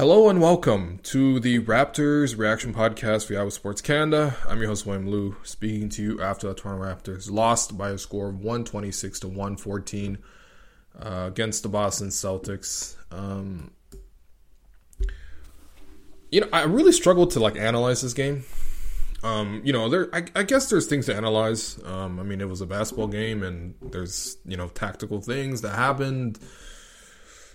Hello and welcome to the Raptors Reaction Podcast for Yahoo Sports Canada. I'm your host, William Lou, speaking to you after the Toronto Raptors lost by a score of 126 to 114 uh, against the Boston Celtics. Um, you know, I really struggled to like analyze this game. Um, you know, there. I, I, guess there's things to analyze. Um, I mean, it was a basketball game, and there's you know tactical things that happened,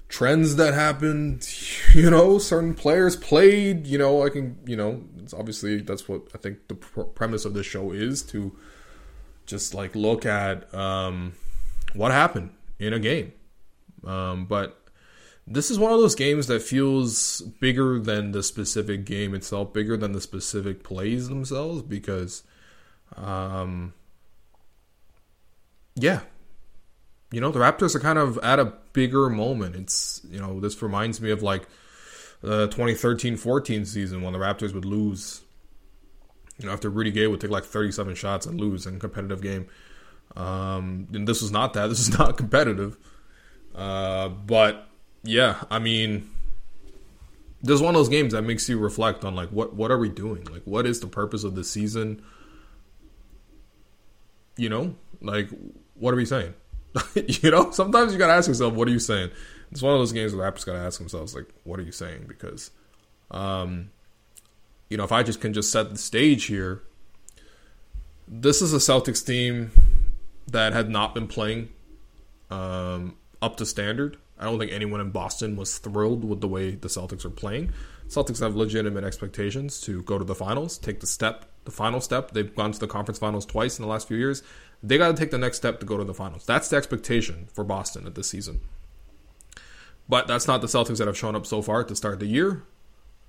trends that happened. You know, certain players played. You know, I can. You know, it's obviously that's what I think the pr- premise of this show is to just like look at um, what happened in a game. Um, but this is one of those games that feels bigger than the specific game itself, bigger than the specific plays themselves, because, um, yeah, you know, the Raptors are kind of at a bigger moment. It's, you know, this reminds me of like the 2013 14 season when the Raptors would lose. You know, after Rudy Gay would take like 37 shots and lose in a competitive game. Um, and this was not that. This is not competitive. Uh, but yeah, I mean, there's one of those games that makes you reflect on like what what are we doing? Like, what is the purpose of the season? You know, like what are we saying? you know, sometimes you gotta ask yourself, what are you saying? It's one of those games where the Raptors gotta ask themselves, like, what are you saying? Because, um, you know, if I just can just set the stage here, this is a Celtics team that had not been playing um, up to standard. I don't think anyone in Boston was thrilled with the way the Celtics are playing. Celtics have legitimate expectations to go to the finals, take the step, the final step. They've gone to the conference finals twice in the last few years. They got to take the next step to go to the finals. That's the expectation for Boston at this season. But that's not the Celtics that have shown up so far to start the year.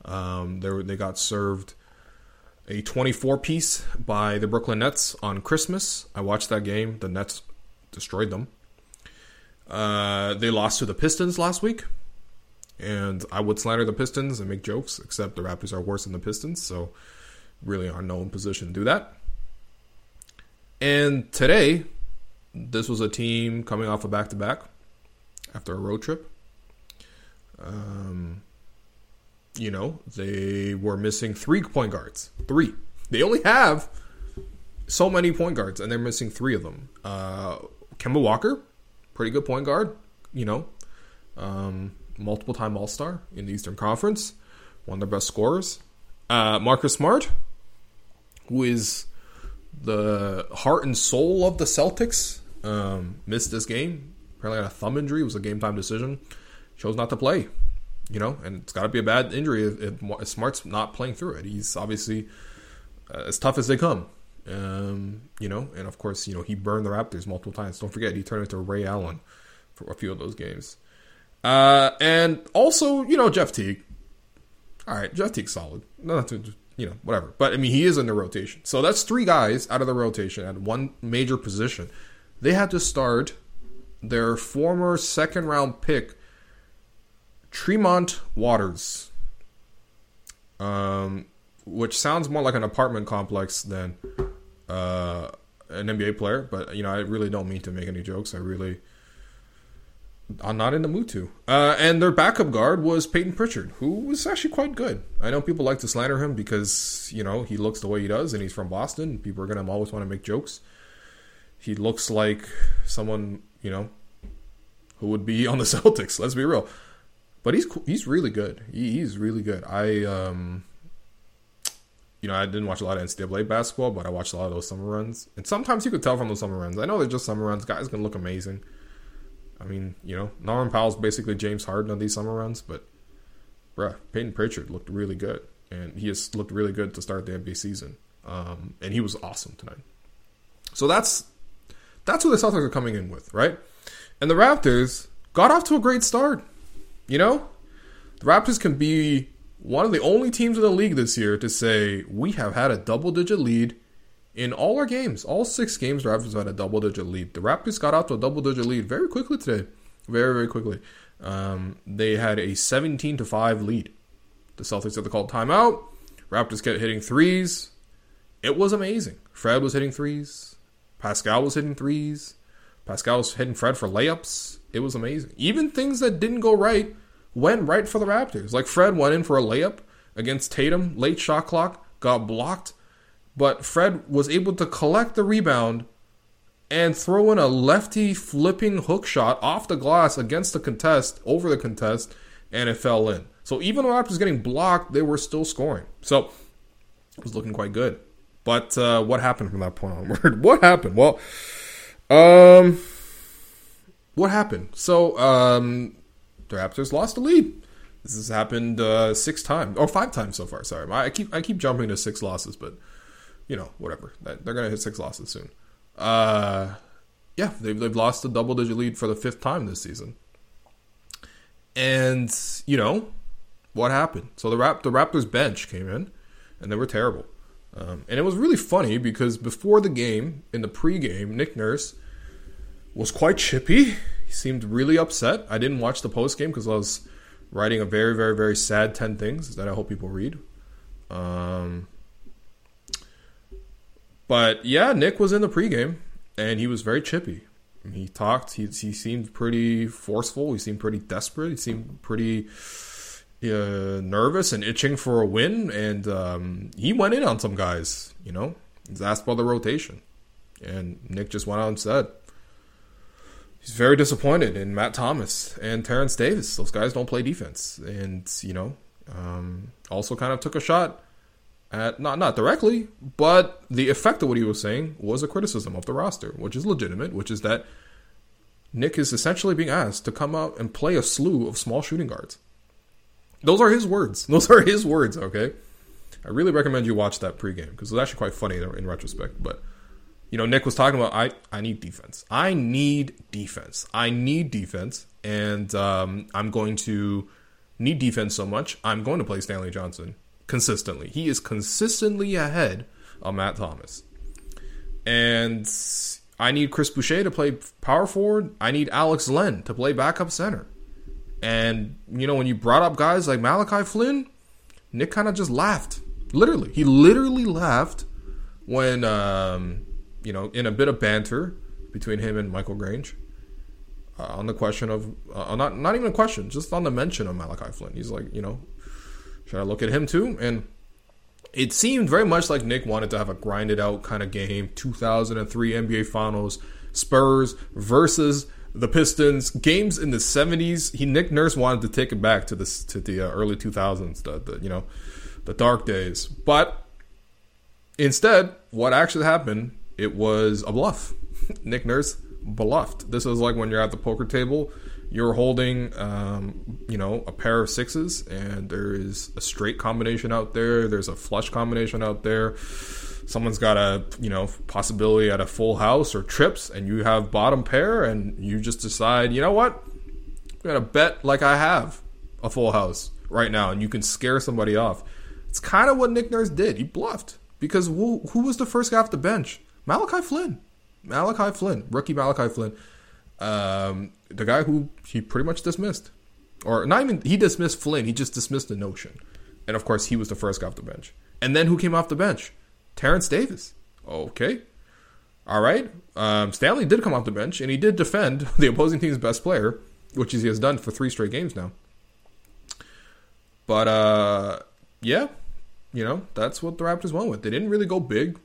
Um, they, they got served a 24 piece by the Brooklyn Nets on Christmas. I watched that game. The Nets destroyed them. Uh, they lost to the Pistons last week, and I would slander the Pistons and make jokes, except the Raptors are worse than the Pistons, so really are no position to do that. And today, this was a team coming off a back to back after a road trip. Um, you know, they were missing three point guards. Three. They only have so many point guards, and they're missing three of them. Uh, Kemba Walker, pretty good point guard, you know, um, multiple time All Star in the Eastern Conference, one of their best scorers. Uh, Marcus Smart, who is the heart and soul of the Celtics, um, missed this game. Apparently, had a thumb injury. It was a game time decision. Chose not to play. You know, and it's got to be a bad injury if, if, Smart's not playing through it. He's obviously uh, as tough as they come. Um, you know, and of course, you know, he burned the Raptors multiple times. Don't forget, he turned into Ray Allen for a few of those games. Uh, and also, you know, Jeff Teague. All right, Jeff Teague's solid. Not to, you know, whatever. But I mean, he is in the rotation. So that's three guys out of the rotation at one major position. They had to start their former second round pick, Tremont Waters. Um, which sounds more like an apartment complex than uh, an NBA player, but you know, I really don't mean to make any jokes. I really, I'm not in the mood to. Uh, and their backup guard was Payton Pritchard, who was actually quite good. I know people like to slander him because you know he looks the way he does, and he's from Boston. People are gonna always want to make jokes. He looks like someone you know who would be on the Celtics. Let's be real, but he's he's really good. He, he's really good. I um you know, I didn't watch a lot of NCAA basketball, but I watched a lot of those summer runs. And sometimes you could tell from those summer runs. I know they're just summer runs. Guys can look amazing. I mean, you know, Norman Powell's basically James Harden on these summer runs, but bruh, Payton Pritchard looked really good. And he has looked really good to start the NBA season. Um, and he was awesome tonight. So that's that's what the Celtics are coming in with, right? And the Raptors got off to a great start. You know, the Raptors can be one of the only teams in the league this year to say we have had a double digit lead in all our games. All six games, the Raptors had a double digit lead. The Raptors got out to a double digit lead very quickly today. Very, very quickly. Um, they had a 17 to 5 lead. The Celtics had to call timeout. Raptors kept hitting threes. It was amazing. Fred was hitting threes. Pascal was hitting threes. Pascal was hitting Fred for layups. It was amazing. Even things that didn't go right went right for the Raptors. Like Fred went in for a layup against Tatum, late shot clock, got blocked, but Fred was able to collect the rebound and throw in a lefty flipping hook shot off the glass against the contest, over the contest, and it fell in. So even though Raptors getting blocked, they were still scoring. So it was looking quite good. But uh, what happened from that point onward? what happened? Well, um, what happened? So um, the Raptors lost the lead. This has happened uh, six times or five times so far. Sorry, I keep I keep jumping to six losses, but you know whatever. They're gonna hit six losses soon. Uh, yeah, they've they've lost a double digit lead for the fifth time this season. And you know what happened? So the Rap the Raptors bench came in, and they were terrible. Um, and it was really funny because before the game, in the pregame, Nick Nurse was quite chippy. He seemed really upset. I didn't watch the postgame because I was writing a very, very, very sad 10 things that I hope people read. Um, but yeah, Nick was in the pregame and he was very chippy. He talked, he, he seemed pretty forceful. He seemed pretty desperate. He seemed pretty uh, nervous and itching for a win, and um, he went in on some guys. You know, he's asked about the rotation, and Nick just went out and said he's very disappointed in Matt Thomas and Terrence Davis. Those guys don't play defense, and you know, um, also kind of took a shot at not not directly, but the effect of what he was saying was a criticism of the roster, which is legitimate, which is that Nick is essentially being asked to come out and play a slew of small shooting guards. Those are his words. Those are his words, okay? I really recommend you watch that pregame because it's actually quite funny in retrospect. But, you know, Nick was talking about, I, I need defense. I need defense. I need defense. And um, I'm going to need defense so much, I'm going to play Stanley Johnson consistently. He is consistently ahead of Matt Thomas. And I need Chris Boucher to play power forward. I need Alex Len to play backup center. And, you know, when you brought up guys like Malachi Flynn, Nick kind of just laughed. Literally. He literally laughed when, um, you know, in a bit of banter between him and Michael Grange uh, on the question of, uh, not, not even a question, just on the mention of Malachi Flynn. He's like, you know, should I look at him too? And it seemed very much like Nick wanted to have a grinded out kind of game 2003 NBA Finals, Spurs versus the Pistons games in the 70s. He Nick Nurse wanted to take it back to the to the uh, early 2000s, the, the you know the dark days. But instead, what actually happened? It was a bluff. Nick Nurse bluffed. This is like when you're at the poker table, you're holding um, you know a pair of sixes, and there is a straight combination out there. There's a flush combination out there. Someone's got a you know possibility at a full house or trips and you have bottom pair and you just decide you know what? I'm gonna bet like i have a full house right now and you can scare somebody off. It's kind of what nick nurse did. He bluffed because who, who was the first guy off the bench? Malachi flynn. Malachi flynn rookie malachi flynn. Um, the guy who he pretty much dismissed or not even he dismissed flynn he just dismissed the notion and of course he was the first guy off the bench and then who came off the bench Terrence Davis. Okay. All right. Um, Stanley did come off the bench and he did defend the opposing team's best player, which he has done for three straight games now. But uh, yeah, you know that's what the Raptors went with. They didn't really go big,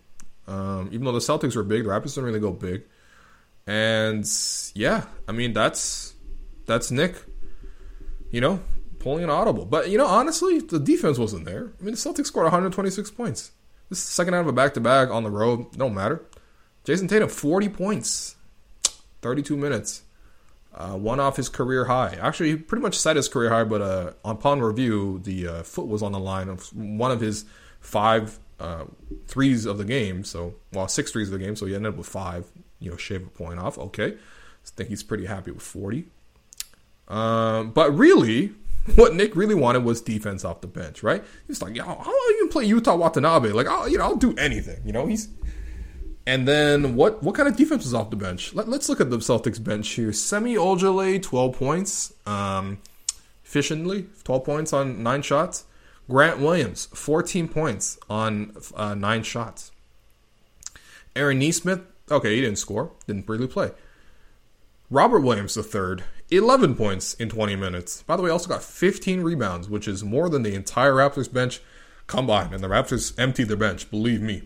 um, even though the Celtics were big. The Raptors didn't really go big, and yeah, I mean that's that's Nick, you know, pulling an audible. But you know, honestly, the defense wasn't there. I mean, the Celtics scored 126 points. This is the second out of a back to back on the road. Don't matter. Jayson Tatum, 40 points, 32 minutes. Uh, one off his career high. Actually, he pretty much set his career high, but uh, upon review, the uh, foot was on the line of one of his five uh, threes of the game. So, well, six threes of the game. So he ended up with five. You know, shave a point off. Okay, I think he's pretty happy with 40. Um, but really, what Nick really wanted was defense off the bench, right? He's like, "Yo, I'll even play Yuta Watanabe. Like, I'll, you know, I'll do anything. You know, he's." And then what? What kind of defense was off the bench? Let, us look at the Celtics bench here. Semi Ojeleye, twelve points. Um, efficiently, twelve points on nine shots. Grant Williams, fourteen points on uh, nine shots. Aaron Nesmith, okay, he didn't score, didn't really play. Robert Williams III, 11 points in 20 minutes. By the way, also got 15 rebounds, which is more than the entire Raptors bench combined. And the Raptors emptied their bench, believe me.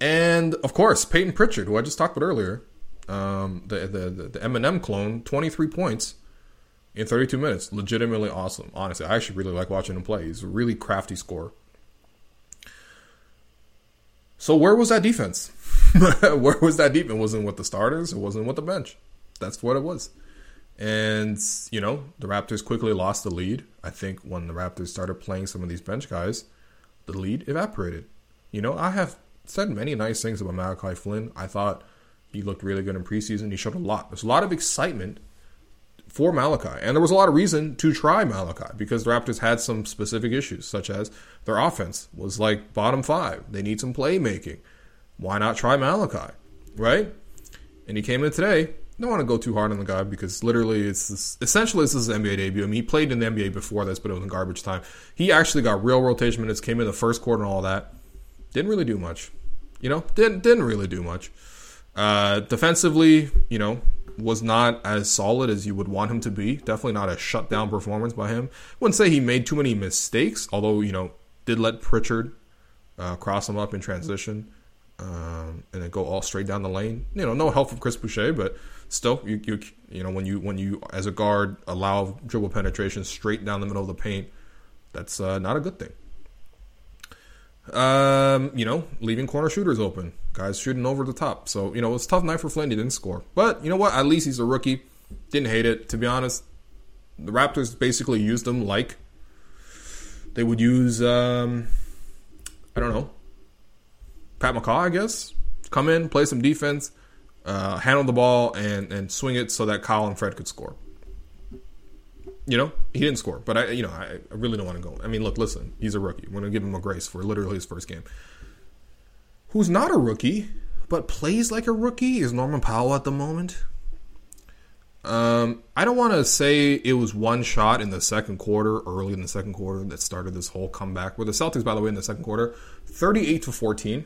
And of course, Payton Pritchard, who I just talked about earlier, um, the, the, the, the Eminem clone, 23 points in 32 minutes. Legitimately awesome. Honestly, I actually really like watching him play. He's a really crafty scorer. So where was that defense? where was that defense? It wasn't with the starters. It wasn't with the bench. That's what it was. And you know, the Raptors quickly lost the lead. I think when the Raptors started playing some of these bench guys, the lead evaporated. You know, I have said many nice things about Malachi Flynn. I thought he looked really good in preseason. He showed a lot. There's a lot of excitement for Malachi. And there was a lot of reason to try Malachi because the Raptors had some specific issues, such as their offense was like bottom five. They need some playmaking. Why not try Malachi? Right? And he came in today. Don't want to go too hard on the guy because literally it's this, essentially this is his NBA debut. I mean, he played in the NBA before this, but it was in garbage time. He actually got real rotation minutes, came in the first quarter and all that. Didn't really do much. You know, didn't didn't really do much. Uh, defensively, you know, was not as solid as you would want him to be. Definitely not a shutdown performance by him. Wouldn't say he made too many mistakes, although you know did let Pritchard uh, cross him up in transition um, and then go all straight down the lane. You know, no help from Chris Boucher, but still, you you you know when you when you as a guard allow dribble penetration straight down the middle of the paint, that's uh, not a good thing. Um, you know, leaving corner shooters open, guys shooting over the top. So you know, it's tough night for Flynn. He didn't score, but you know what? At least he's a rookie. Didn't hate it. To be honest, the Raptors basically used him like they would use. Um, I don't know, Pat McCaw, I guess. Come in, play some defense, uh, handle the ball, and and swing it so that Kyle and Fred could score. You know, he didn't score, but I, you know, I, I really don't want to go. I mean, look, listen, he's a rookie. We're gonna give him a grace for literally his first game. Who's not a rookie, but plays like a rookie is Norman Powell at the moment. Um, I don't want to say it was one shot in the second quarter, early in the second quarter, that started this whole comeback. Where the Celtics, by the way, in the second quarter, thirty-eight to fourteen.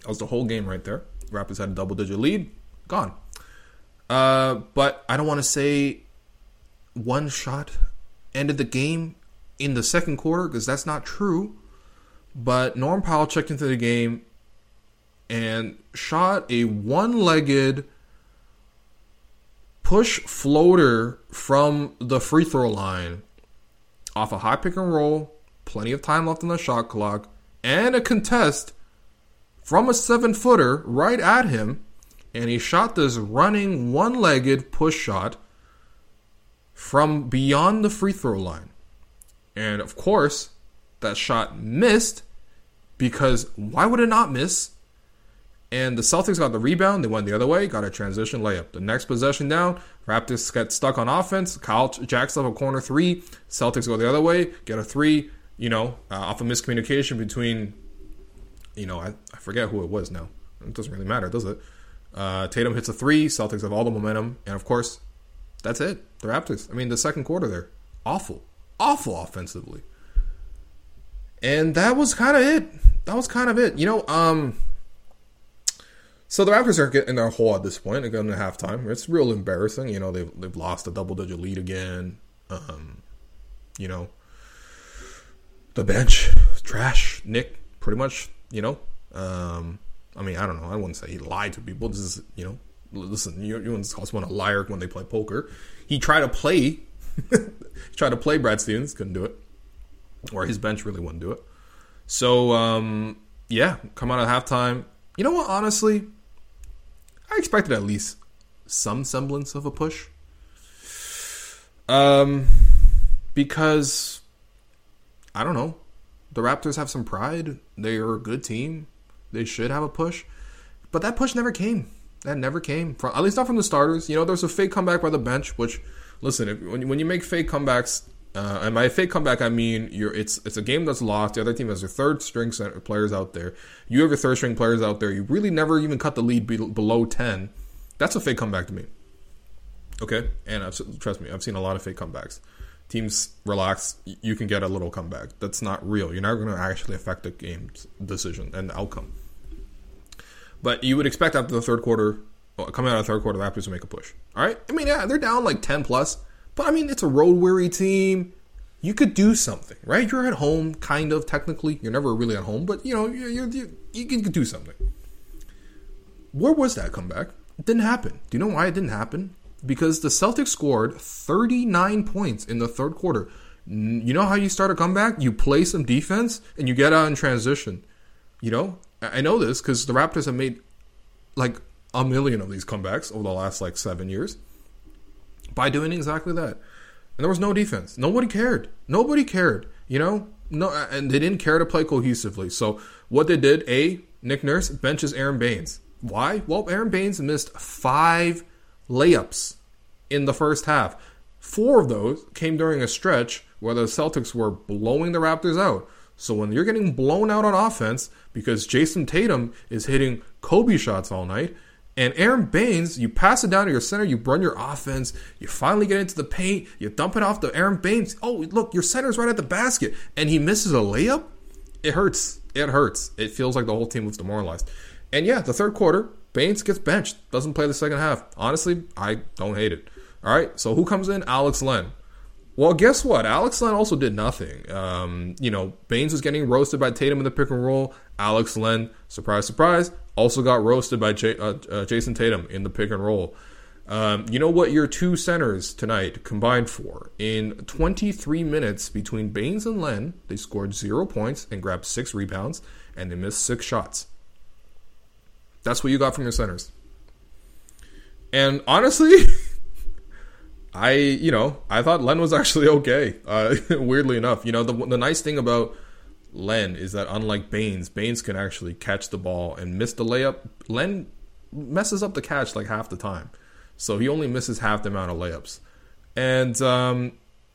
That was the whole game right there. Raptors had a double-digit lead, gone. Uh, but I don't want to say one shot ended the game in the second quarter because that's not true. But Norm Powell checked into the game and shot a one legged push floater from the free throw line off a high pick and roll, plenty of time left on the shot clock, and a contest from a seven footer right at him. And he shot this running one legged push shot from beyond the free throw line. And of course, that shot missed because why would it not miss? And the Celtics got the rebound. They went the other way, got a transition layup. The next possession down, Raptors get stuck on offense. Kyle jacks up a corner three. Celtics go the other way, get a three, you know, uh, off a of miscommunication between, you know, I, I forget who it was now. It doesn't really matter, does it? Uh, Tatum hits a three. Celtics have all the momentum. And of course, that's it. The Raptors. I mean, the second quarter there, awful, awful offensively. And that was kind of it. That was kind of it. You know, um, so the Raptors are getting their hole at this point. They're going to halftime. It's real embarrassing. You know, they've they've lost a double digit lead again. Um, you know, the bench trash. Nick pretty much. You know, um, I mean, I don't know. I wouldn't say he lied to people. This is you know listen, you, you also want a liar when they play poker. He tried to play, tried to play Brad Stevens, couldn't do it, or his bench really wouldn't do it. So um, yeah, come out at halftime. You know what? Honestly, I expected at least some semblance of a push. Um, because I don't know, the Raptors have some pride. They are a good team. They should have a push, but that push never came That never came from, at least not from the starters. You know, there's a fake comeback by the bench, which, listen, if, when, when you make fake comebacks, uh, and by fake comeback, I mean you're it's it's a game that's lost. The other team has their third string center players out there. You have your third string players out there. You really never even cut the lead be, below ten. That's a fake comeback to me. Okay, and I've, trust me, I've seen a lot of fake comebacks. Teams relax, you can get a little comeback. That's not real. You're not going to actually affect the game's decision and outcome. But you would expect after the third quarter, well, coming out of the third quarter, the Raptors will make a push. All right, I mean, yeah, they're down like ten plus but I mean, it's a road weary team. You could do something, right? You're at home, kind of technically. You're never really at home, but you know, you you you can do something. Where was that comeback? It didn't happen. Do you know why it didn't happen? Because the Celtics scored 39 points in the third quarter. You know how you start a comeback? You play some defense and you get out in transition. You know, I know this because the Raptors have made like a million of these comebacks over the last like seven years by doing exactly that. And there was no defense. Nobody cared. Nobody cared. You know, no, and they didn't care to play cohesively. So what they did, a Nick Nurse benches Aron Baynes. Why? Well, Aron Baynes missed five layups in the first half. Four of those came during a stretch where the Celtics were blowing the Raptors out. So when you're getting blown out on offense because Jayson Tatum is hitting Kobe shots all night, and Aron Baynes, you pass it down to your center, you run your offense, you finally get into the paint, you dump it off to Aron Baynes. Oh, look, your center's right at the basket, and he misses a layup. It hurts. It hurts. It feels like the whole team was demoralized. And yeah, the third quarter, Baynes gets benched, doesn't play the second half. Honestly, I don't hate it. All right, so who comes in? Alex Len. Well, guess what? Alex Len also did nothing. Um, you know, Baynes was getting roasted by Tatum in the pick and roll. Alex Len, surprise, surprise, also got roasted by J- uh, uh, Jayson Tatum in the pick and roll. Um, you know what your two centers tonight combined for? In 23 minutes between Baynes and Len, they scored zero points and grabbed six rebounds, and they missed six shots. That's what you got from your centers. And honestly, I, you know, I thought Len was actually okay. Uh, weirdly enough, you know, the the nice thing about Len is that unlike Baynes, Baynes can actually catch the ball and miss the layup. Len messes up the catch like half the time, so he only misses half the amount of layups. And um,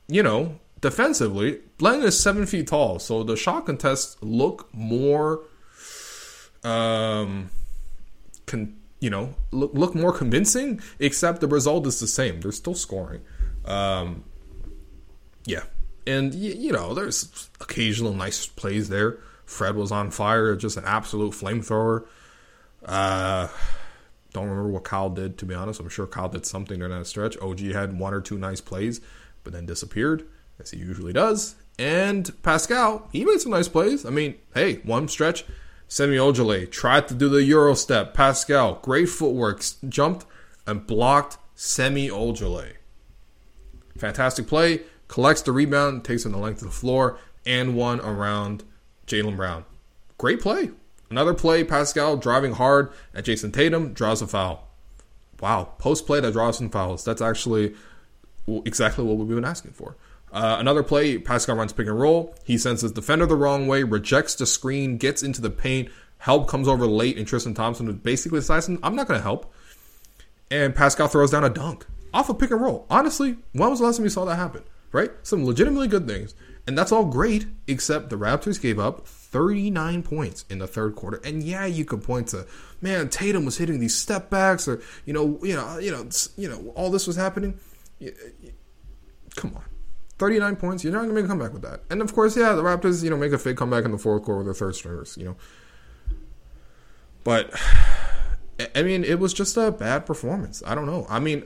you know, defensively, Len is seven feet tall, so the shot contests look more, um, con- you know, look, look more convincing. Except the result is the same; they're still scoring. Um, yeah, and you know, there's occasional nice plays there. Fred was on fire, just an absolute flamethrower. Uh, don't remember what Kyle did, to be honest. I'm sure Kyle did something during that stretch. OG had one or two nice plays, but then disappeared, as he usually does. And Pascal, he made some nice plays. I mean, hey, one stretch, Semi Ojeleye tried to do the Euro step. Pascal, great footwork, jumped and blocked Semi Ojeleye. Fantastic play collects the rebound, takes it the length of the floor, and one around Jaylen Brown. Great play. Another play, Pascal driving hard at Jayson Tatum, draws a foul. Wow, post play that draws some fouls. That's actually exactly what we've been asking for. Uh, another play, Pascal runs pick and roll. He sends his defender the wrong way, rejects the screen, gets into the paint. Help comes over late, and Tristan Thompson basically decides, I'm not going to help. And Pascal throws down a dunk off a of pick and roll. Honestly, when was the last time you saw that happen? right? Some legitimately good things. And that's all great, except the Raptors gave up 39 points in the third quarter. And yeah, you could point to, man, Tatum was hitting these step backs, or you know, you know, you know, you know, all this was happening. Come on, 39 points. You're not gonna make a comeback with that. And of course, yeah, the Raptors, you know, make a fake comeback in the fourth quarter with their third stringers. You know, but I mean, it was just a bad performance. I don't know. I mean,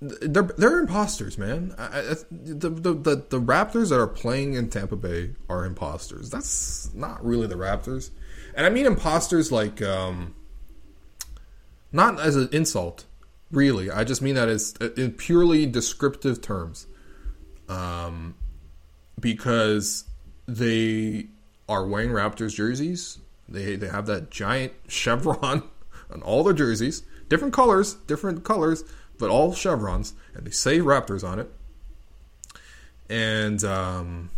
they're they're imposters, man. I, the, the, the the Raptors that are playing in Tampa Bay are imposters. That's not really the Raptors, and I mean imposters like um, not as an insult, really. I just mean that as in purely descriptive terms, um, because they are wearing Raptors jerseys. They they have that giant chevron on all their jerseys, different colors, different colors but all chevrons, and they say Raptors on it. And um,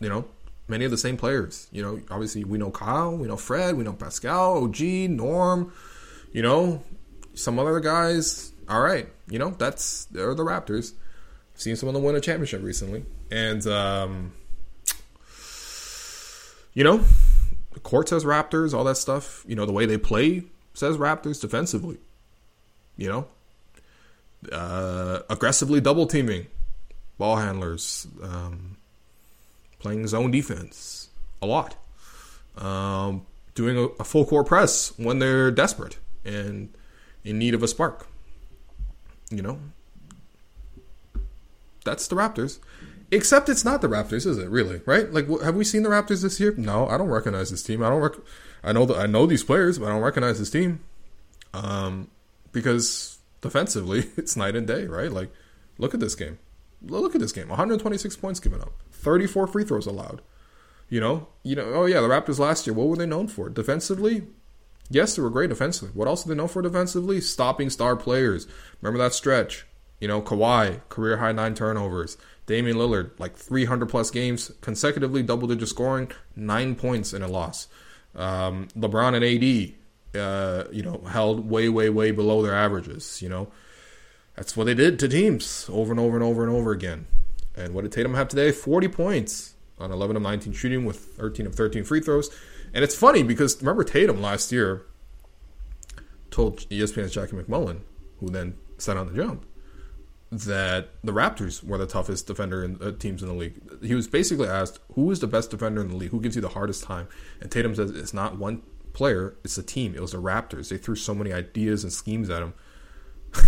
you know, many of the same players. You know, obviously we know Kyle, we know Fred, we know Pascal, OG, Norm. You know, some other guys. All right, you know that's they're the Raptors. Seen some of them win a championship recently, and um, you know, the court says Raptors, all that stuff. You know, the way they play says Raptors defensively. You know, uh, aggressively double teaming ball handlers, um, playing zone defense a lot, um, doing a, a, full court press when they're desperate and in need of a spark. You know, that's the Raptors. Except it's not the Raptors, is it? Really? Right? Like, have we seen the Raptors this year? No, I don't recognize this team. I don't. Rec- I know that I know these players, but I don't recognize this team. Um, because defensively, it's night and day, right? Like, look at this game. Look at this game. 126 points given up. 34 free throws allowed. You know, you know. Oh yeah, the Raptors last year. What were they known for? Defensively, yes, they were great defensively. What else are they known for defensively? Stopping star players. Remember that stretch? You know, Kawhi, career high nine turnovers. Damian Lillard, like 300 plus games consecutively, double digit scoring, nine points in a loss. Um, LeBron and AD, uh, you know, held way, way, way below their averages. You know, that's what they did to teams over and over and over and over again. And what did Tatum have today? 40 points on 11 of 19 shooting with 13 of 13 free throws. And it's funny because remember Tatum last year told ESPN's Jackie MacMullan, who then sat on the jump, that the Raptors were the toughest defender in, uh, teams in the league. He was basically asked, "Who is the best defender in the league? Who gives you the hardest time?" And Tatum says, "It's not one player; it's a team. It was the Raptors. They threw so many ideas and schemes at him.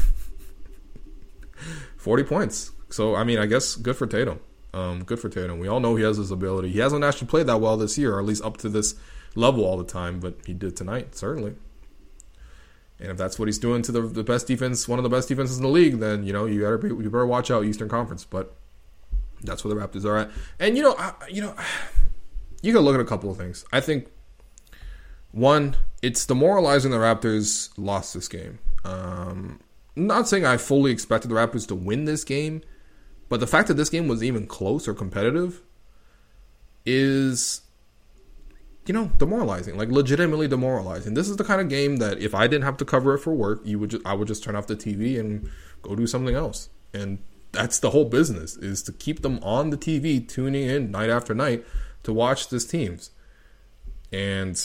Forty points. So I mean, I guess good for Tatum. Um, good for Tatum. We all know he has his ability. He hasn't actually played that well this year, or at least up to this level all the time, but he did tonight certainly." And if that's what he's doing to the, the best defense, one of the best defenses in the league, then you know you gotta be, you better watch out Eastern Conference. But that's where the Raptors are at. And you know, I, you know, you gotta look at a couple of things. I think one, it's demoralizing the Raptors lost this game. Um, not saying I fully expected the Raptors to win this game, but the fact that this game was even close or competitive is you know, demoralizing, like legitimately demoralizing. This is the kind of game that if I didn't have to cover it for work, you would just, I would just turn off the TV and go do something else. And that's the whole business is to keep them on the TV, tuning in night after night to watch this teams. And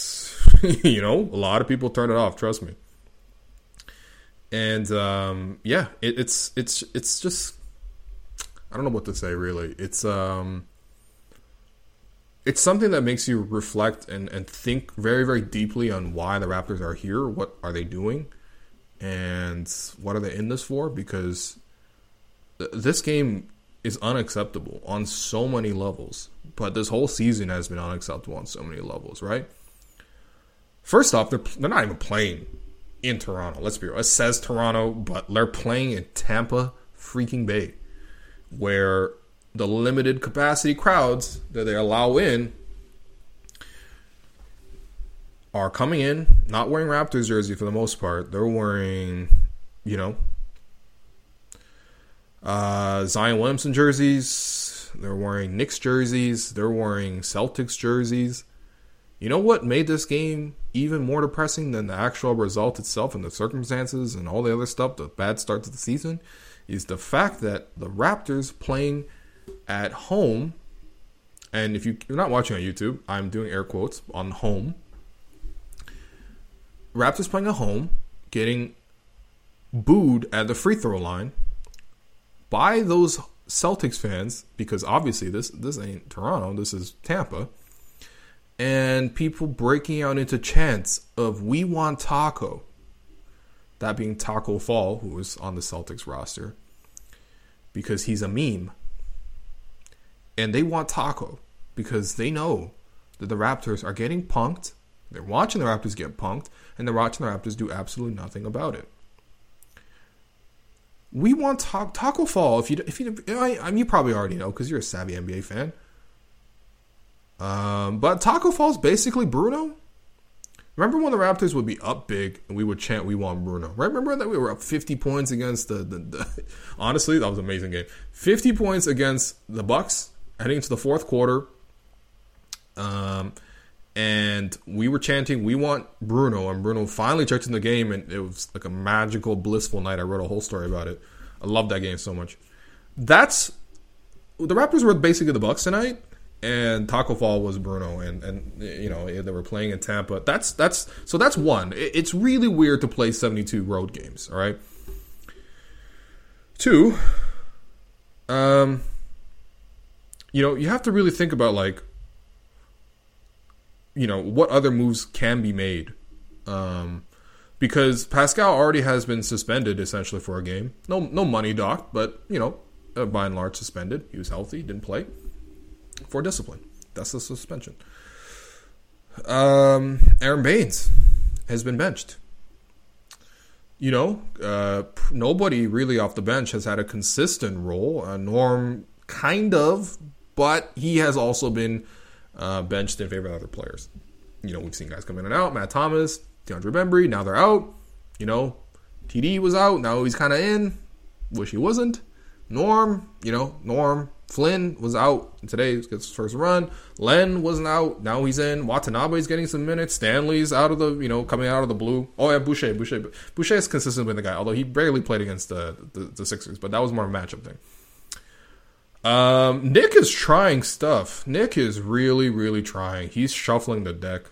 you know, a lot of people turn it off. Trust me. And um, yeah, it, it's it's it's just I don't know what to say really. It's um it's something that makes you reflect and, and think very, very deeply on why the Raptors are here. What are they doing? And what are they in this for? Because th- this game is unacceptable on so many levels. But this whole season has been unacceptable on so many levels, right? First off, they're, they're not even playing in Toronto. Let's be real. It says Toronto, but they're playing in Tampa freaking Bay, where the limited capacity crowds that they allow in are coming in, not wearing Raptors jersey for the most part. They're wearing, you know, uh, Zion Williamson jerseys. They're wearing Knicks jerseys. They're wearing Celtics jerseys. You know what made this game even more depressing than the actual result itself and the circumstances and all the other stuff, the bad start to the season, is the fact that the Raptors playing at home, and if you, you're not watching on YouTube, I'm doing air quotes on home. Raptors playing at home, getting booed at the free throw line by those Celtics fans because obviously this this ain't Toronto, this is Tampa. And people breaking out into chants of "We want Tacko," that being Tacko Fall, who was on the Celtics roster, because he's a meme and they want Tacko because they know that the Raptors are getting punked. They're watching the Raptors get punked, and they're watching the Raptors do absolutely nothing about it. We want ta- Tacko Fall. If you, if you, I, I mean, you probably already know because you're a savvy NBA fan. Um, but Tacko Fall's basically Bruno. Remember when the Raptors would be up big and we would chant, "We want Bruno"? Right? Remember that we were up 50 points against the, the, the honestly, that was an amazing game. 50 points against the Bucks heading into the fourth quarter, Um, and we were chanting, "We want Bruno," and Bruno finally checked in the game, and it was like a magical, blissful night. I wrote a whole story about it. I love that game so much. That's the Raptors were basically the Bucks tonight, and Tacko Fall was Bruno, and and you know they were playing in Tampa. That's that's so that's one. It's really weird to play seventy two road games. All right. Two. Um. You know you have to really think about like. You know what other moves can be made, um, because Pascal already has been suspended essentially for a game. No no money docked, but you know uh, by and large suspended. He was healthy, didn't play for discipline. That's the suspension. Um, Aron Baynes has been benched. You know, uh, nobody really off the bench has had a consistent role. Uh, Norm, kind of, but he has also been uh, benched in favor of other players. You know, we've seen guys come in and out. Matt Thomas, DeAndre Bembry, now they're out. You know, TD was out, now he's kind of in. Wish he wasn't. Norm, you know, Norm, Flynn was out today, gets his first run. Len wasn't out, now he's in. Watanabe's getting some minutes. Stanley's out of the, you know, coming out of the blue. Oh yeah, Boucher, Boucher, Boucher is consistent with the guy, although he barely played against the, the, the Sixers, but that was more of a matchup thing. Um, Nick is trying stuff. Nick is really, really trying. He's shuffling the deck.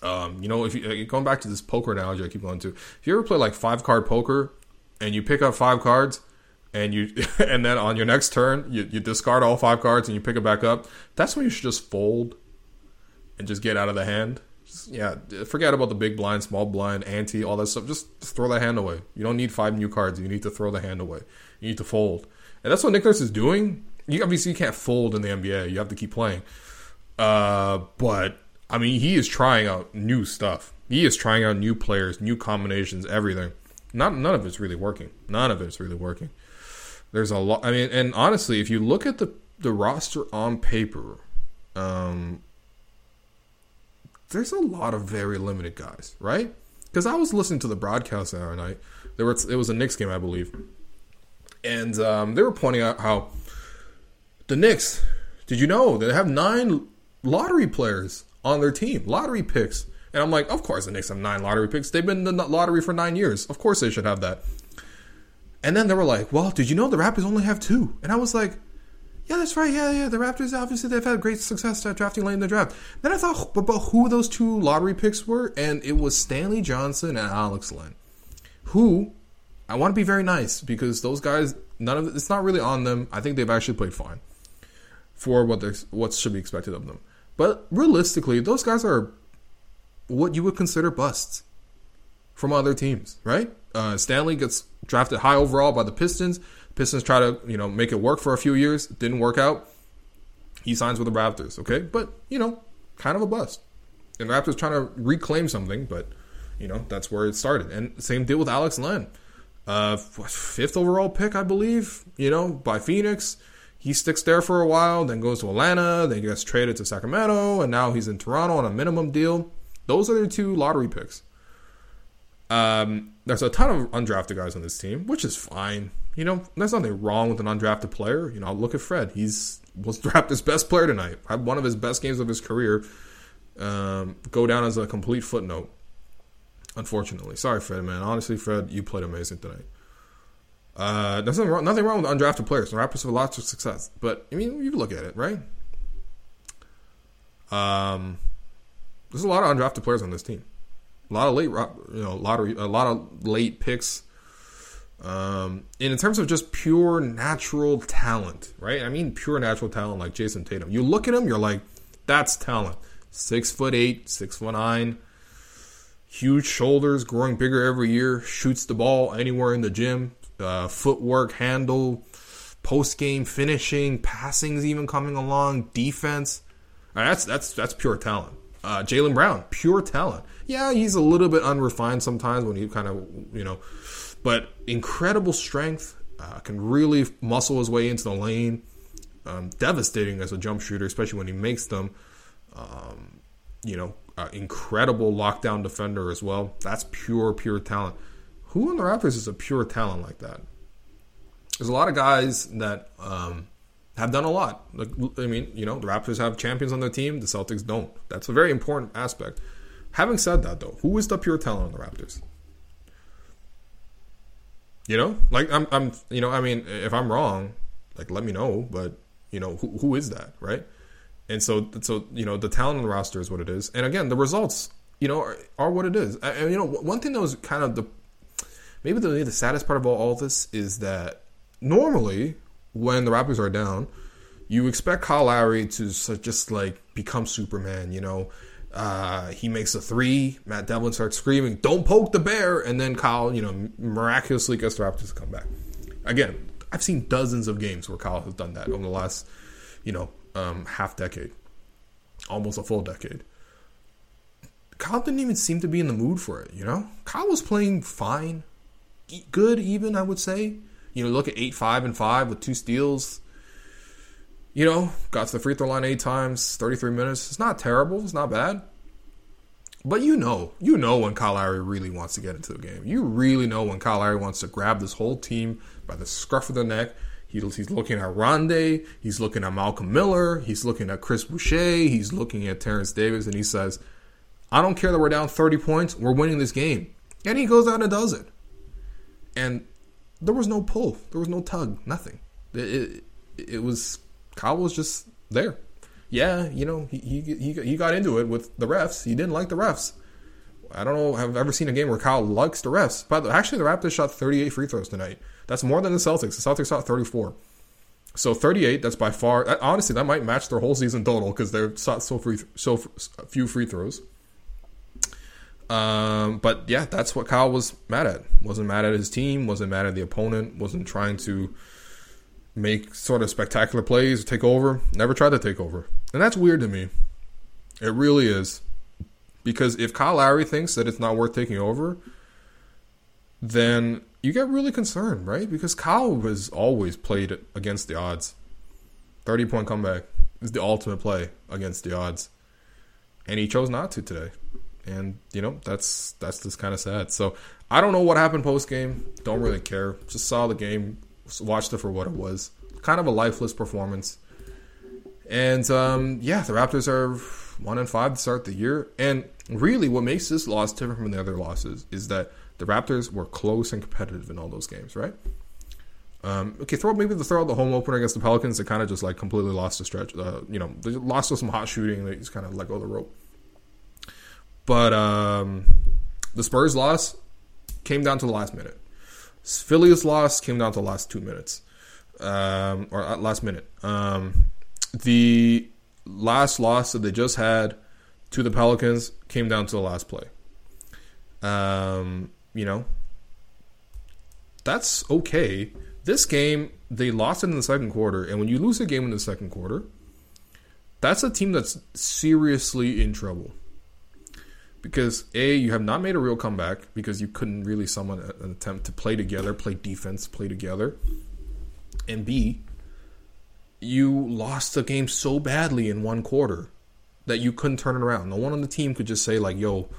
Um, you know, if you going back to this poker analogy I keep going to, if you ever play like five card poker and you pick up five cards and you and then on your next turn you, you discard all five cards and you pick it back up that's when you should just fold and just get out of the hand. Yeah forget about the big blind small blind ante all that stuff. Just, just, throw that hand away. You don't need five new cards. You need to throw the hand away. You need to fold. And that's what nicholas is doing. You obviously you can't fold in the NBA you have to keep playing. Uh, but I mean he is trying out new stuff. He is trying out new players new combinations everything. Not none of it's really working. None of it's really working there's a lot. I mean, and honestly, if you look at the the roster on paper, um, there's a lot of very limited guys, right? Because I was listening to the broadcast the other night. There was it was a Knicks game, I believe, and um, they were pointing out how the Knicks. Did you know they have nine lottery players on their team, lottery picks? And I'm like, of course the Knicks have nine lottery picks. They've been in the lottery for nine years. Of course they should have that. And then they were like, "Well, did you know the Raptors only have two? And I was like, "Yeah, that's right. Yeah, yeah. The Raptors obviously they've had great success at drafting late in the draft." Then I thought about who those two lottery picks were, and it was Stanley Johnson and Alex Len, who I want to be very nice because those guys, none of it, it's not really on them. I think they've actually played fine for what what should be expected of them. But realistically, those guys are what you would consider busts from other teams, right? Uh, Stanley gets drafted high overall by the Pistons. Pistons try to you know make it work for a few years. Didn't work out. He signs with the Raptors. Okay, but you know, kind of a bust. And Raptors trying to reclaim something, but you know that's where it started. And same deal with Alex Len, uh, fifth overall pick, I believe. You know, by Phoenix. He sticks there for a while, then goes to Atlanta, then gets traded to Sacramento, and now he's in Toronto on a minimum deal. Those are the two lottery picks. Um, there's a ton of undrafted guys on this team, which is fine. You know, there's nothing wrong with an undrafted player. You know, look at Fred. He's was Raptors' best player tonight. Had one of his best games of his career. Um, go down as a complete footnote. Unfortunately, sorry, Fred. Man, honestly, Fred, you played amazing tonight. Uh, there's nothing wrong, nothing wrong with undrafted players. The Raptors have lots of success, but I mean, you look at it, right? Um, there's a lot of undrafted players on this team a lot of late, you know, lottery, a lot of late picks. Um, and in terms of just pure natural talent, right? I mean, pure natural talent like Jayson Tatum. You look at him, you're like, that's talent. Six foot eight, six foot nine, huge shoulders, growing bigger every year. Shoots the ball anywhere in the gym. Uh, footwork, handle, post game finishing, passing's even coming along. Defense. Right, that's that's that's pure talent. Uh, Jaylen Brown, pure talent yeah, he's a little bit unrefined sometimes when he kind of, you know, but incredible strength. Uh, can really muscle his way into the lane. Um, devastating as a jump shooter, especially when he makes them. Um, you know, uh, incredible lockdown defender as well. That's pure, pure talent. Who in the Raptors is a pure talent like that? There's a lot of guys that um, have done a lot. Like, I mean, you know, the Raptors have champions on their team, the Celtics don't. That's a very important aspect. Having said that, though, who is the pure talent on the Raptors? You know, like I'm, I'm, you know, I mean, if I'm wrong, like let me know. But you know, who, who is that, right? And so, so you know, the talent on the roster is what it is. And again, the results, you know, are, are what it is. And you know, one thing that was kind of the maybe the the saddest part of all, all this is that normally when the Raptors are down, you expect Kyle Lowry to just like become Superman, you know. Uh, he makes a three. Matt Devlin starts screaming, "Don't poke the bear!" And then Kyle, you know, miraculously gets the Raptors to come back. Again, I've seen dozens of games where Kyle has done that over the last, you know, um, half decade, almost a full decade. Kyle didn't even seem to be in the mood for it. You know, Kyle was playing fine, good even I would say. You know, look at eight, five, and five with two steals. You know, got to the free throw line eight times, 33 minutes. It's not terrible. It's not bad. But you know, you know when Kyle Lowry really wants to get into the game. You really know when Kyle Lowry wants to grab this whole team by the scruff of the neck. he's looking at Rondé. He's looking at Malcolm Miller. He's looking at Chris Boucher. He's looking at Terence Davis, and he says, "I don't care that we're down 30 points. We're winning this game." And he goes out and does it. And there was no pull. There was no tug. Nothing. It, it, it was Kyle was just there. Yeah, you know, he, he he got into it with the refs. He didn't like the refs. I don't know. I've ever seen a game where Kyle likes the refs. But actually, the Raptors shot 38 free throws tonight. That's more than the Celtics. The Celtics shot 34. So 38. That's by far. Honestly, that might match their whole season total because they're shot so free, so few free throws. Um, but yeah, that's what Kyle was mad at. Wasn't mad at his team. Wasn't mad at the opponent. Wasn't trying to make sort of spectacular plays, take over. Never tried to take over. And that's weird to me. It really is. Because if Kyle Lowry thinks that it's not worth taking over, then you get really concerned, right? Because Kyle has always played against the odds. 30 point comeback is the ultimate play against the odds. And he chose not to today. And, you know, that's that's just kind of sad. So I don't know what happened post game. Don't really care. Just saw the game, watched it for what it was. Kind of a lifeless performance. And um, yeah, the Raptors are one and five to start the year. And really, what makes this loss different from the other losses is that the Raptors were close and competitive in all those games, right? Um, okay, throw maybe the throw out the home opener against the Pelicans. They kind of just like completely lost the stretch. Uh, you know, they lost to some hot shooting. They just kind of let go of the rope. But um, the Spurs loss came down to the last minute. Philly's loss came down to the last two minutes, um, or uh, last minute. Um, the last loss that they just had to the Pelicans came down to the last play. Um, you know, that's okay. This game, they lost it in the second quarter, and when you lose a game in the second quarter, that's a team that's seriously in trouble. Because A, you have not made a real comeback because you couldn't really summon an attempt to play together, play defense, play together. And B, you lost the game so badly in one quarter that you couldn't turn it around. No one on the team could just say like, "Yo,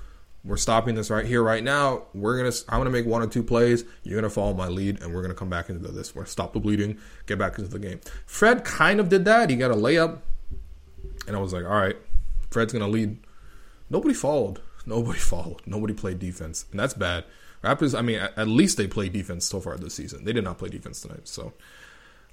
we're stopping this right here, right now. We're gonna, I'm gonna make one or two plays. You're gonna follow my lead, and we're gonna come back into this. We're stop the bleeding, get back into the game." Fred kind of did that. He got a layup, and I was like, "All right, Fred's gonna lead." Nobody followed. Nobody followed. Nobody played defense, and that's bad. Raptors. I mean, at least they played defense so far this season. They did not play defense tonight. So,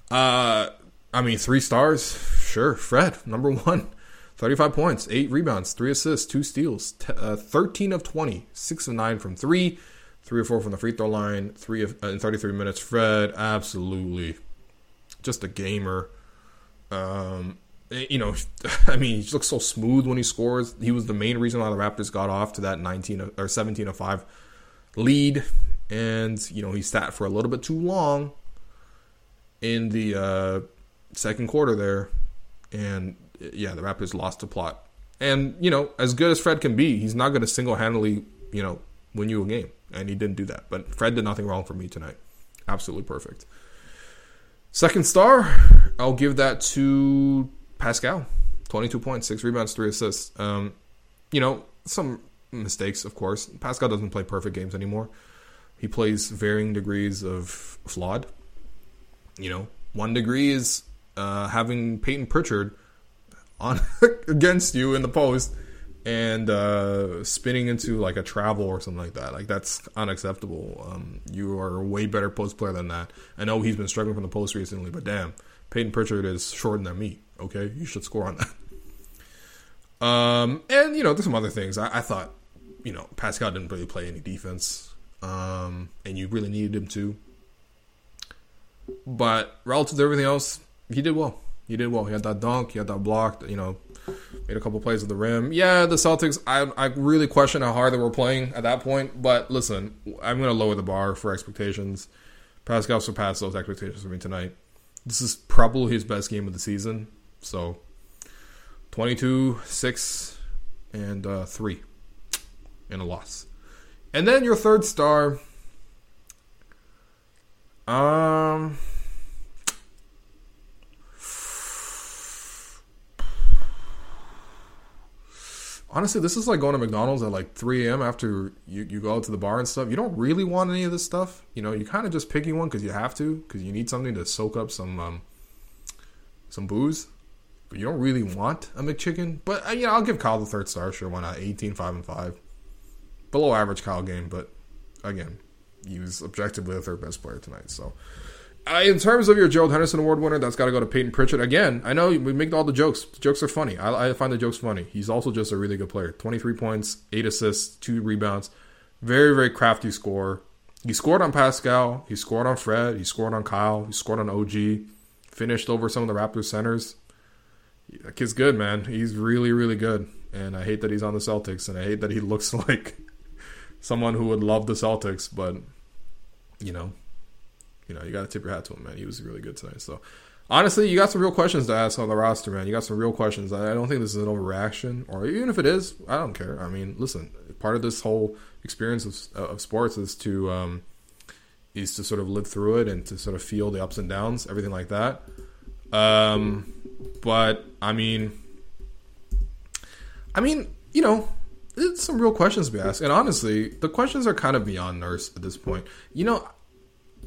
uh, I mean, three stars, sure. Fred, number one. 35 points, 8 rebounds, 3 assists, 2 steals, t- uh, 13 of 20, 6 of 9 from 3, 3 or 4 from the free throw line, 3 of, uh, in 33 minutes. Fred, absolutely just a gamer. Um, Eh, you know, I mean, he looks so smooth when he scores. He was the main reason why the Raptors got off to that 19 uh, or 17 of 5 lead. And, you know, he sat for a little bit too long in the uh, second quarter there. And eh, yeah, the Raptors lost the plot. And, you know, as good as Fred can be, he's not going to single handedly, you know, win you a game. And he didn't do that. But Fred did nothing wrong for me tonight. Absolutely perfect. Second star, I'll give that to Pascal. 22 points, 6 rebounds, 3 assists. Um, you know, some mistakes, of course. Pascal doesn't play perfect games anymore. He plays varying degrees of flawed. You know, one degree is uh, having Payton Pritchard on against you in the post and uh, spinning into like a travel or something like that. Like that's unacceptable. Um, you are a way better post player than that. I know he's been struggling from the post recently, but damn, Payton Pritchard is shorter than me. Okay, you should score on that. Um, and you know, there's some other things. I, I thought, you know, Pascal didn't really play any defense, um, and you really needed him to. But relative to everything else, he did well. He did well. He had that dunk. He had that block. You know, made a couple plays at the rim. Yeah, the Celtics. I I really question how hard they were playing at that point. But listen, I'm going to lower the bar for expectations. Pascal surpassed those expectations for me tonight. This is probably his best game of the season. So, 22, six, and uh, three, in a loss. And then your third star. Um. honestly, this is like going to McDonald's at like 3 a.m. after you, you go out to the bar and stuff. You don't really want any of this stuff. You know, you kind of just picking one because you have to, because you need something to soak up some um, some booze. But you don't really want a McChicken. But uh, I'll give Kyle the third star. Sure, why not? 18, 5, and 5. Below average Kyle game, but again, he was objectively the third best player tonight. So uh, in terms of your Gerald Henderson Award winner, that's got to go to Payton Pritchard. Again, I know we make all the jokes. The jokes are funny. I, I, find the jokes funny. He's also just a really good player. 23 points, 8 assists, 2 rebounds. Very, very crafty scorer. He scored on Pascal. He scored on Fred. He scored on Kyle. He scored on OG. Finished over some of the Raptors centers. That kid's good, man. He's really, really good. And I hate that he's on the Celtics. And I hate that he looks like someone who would love the Celtics. But, you know, you know, you got to tip your hat to him, man. He was really good tonight. So, honestly, you got some real questions to ask on the roster, man. You got some real questions. I don't think this is an overreaction, or even if it is, I don't care. I mean, listen, part of this whole experience of, of sports is to um, is to sort of live through it and to sort of feel the ups and downs, everything like that. Um, but I mean, I mean, you know, it's some real questions to be asked. And honestly, the questions are kind of beyond nurse at this point. You know,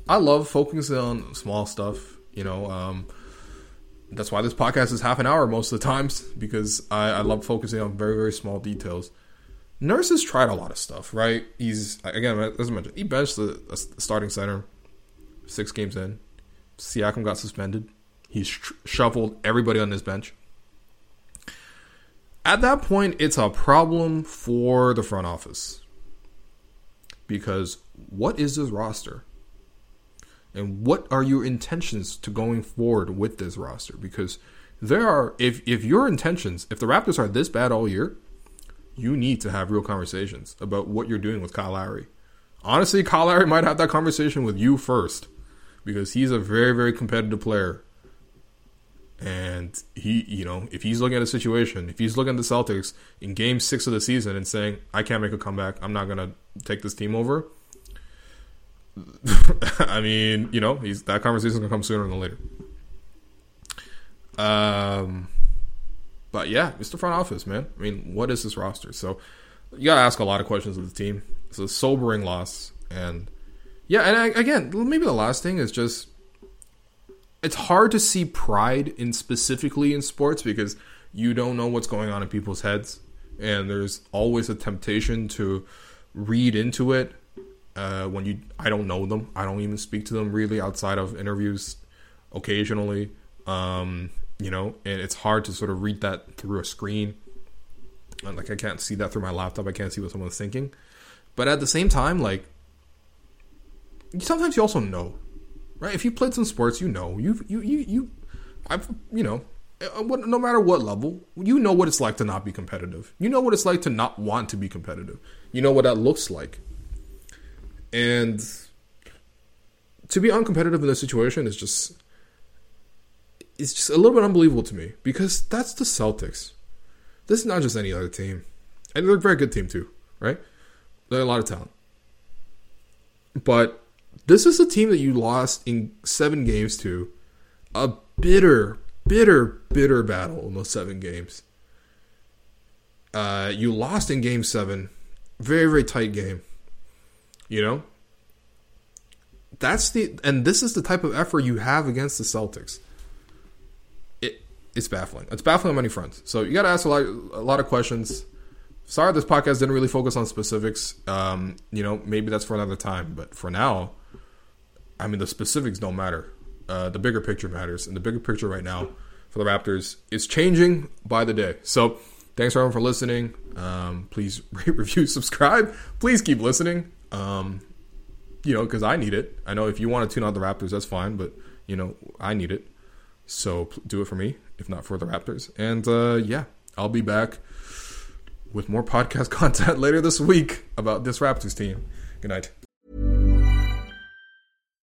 I love focusing on small stuff. You know, um, that's why this podcast is half an hour most of the times because I, I love focusing on very very small details. Nurse has tried a lot of stuff, right? He's again, as I mentioned, he benched the, starting center six games in. Siakam got suspended. He's sh- shuffled everybody on his bench. At that point, it's a problem for the front office because what is this roster? and what are your intentions to going forward with this roster because there are if if your intentions if the raptors are this bad all year you need to have real conversations about what you're doing with kyle lowry honestly kyle lowry might have that conversation with you first because he's a very very competitive player and he you know if he's looking at a situation if he's looking at the celtics in game six of the season and saying i can't make a comeback i'm not going to take this team over I mean, you know, he's that conversation's gonna come sooner than later. Um, but yeah, it's the front office, man. I mean, what is this roster? So you gotta ask a lot of questions of the team. It's a sobering loss, and yeah, and I, again, maybe the last thing is just it's hard to see pride in specifically in sports because you don't know what's going on in people's heads, and there's always a temptation to read into it uh, when you I don't know them. I don't even speak to them really outside of interviews occasionally. Um, you know, and it's hard to sort of read that through a screen. Like I can't see that through my laptop. I can't see what someone's thinking. But at the same time, like sometimes you also know, right? If you played some sports, you know, you you you you, I've you know, uh, no matter what level, you know what it's like to not be competitive. You know what it's like to not want to be competitive. You know what that looks like. And to be uncompetitive in this situation is just it's just a little bit unbelievable to me because that's the Celtics. This is not just any other team. And they're a very good team too, right? They're a lot of talent. But this is a team that you lost in seven games to. A bitter, bitter, bitter battle in those seven games. Uh, you lost in game seven. Very, very tight game. You know? That's the and this is the type of effort you have against the Celtics. It it's baffling. It's baffling on many fronts. So you got to ask a lot, a lot of questions. Sorry, this podcast didn't really focus on specifics. Um, you know, maybe that's for another time. But for now, I mean, the specifics don't matter. Uh, the bigger picture matters, and the bigger picture right now for the Raptors is changing by the day. So, thanks everyone for listening. Um, please rate, review, subscribe. Please keep listening. Um, you know, because I need it. I know if you want to tune out the Raptors, that's fine, but you know, I need it. So do it for me, if not for the Raptors. And uh, yeah, I'll be back with more podcast content later this week about this Raptors team. Good night.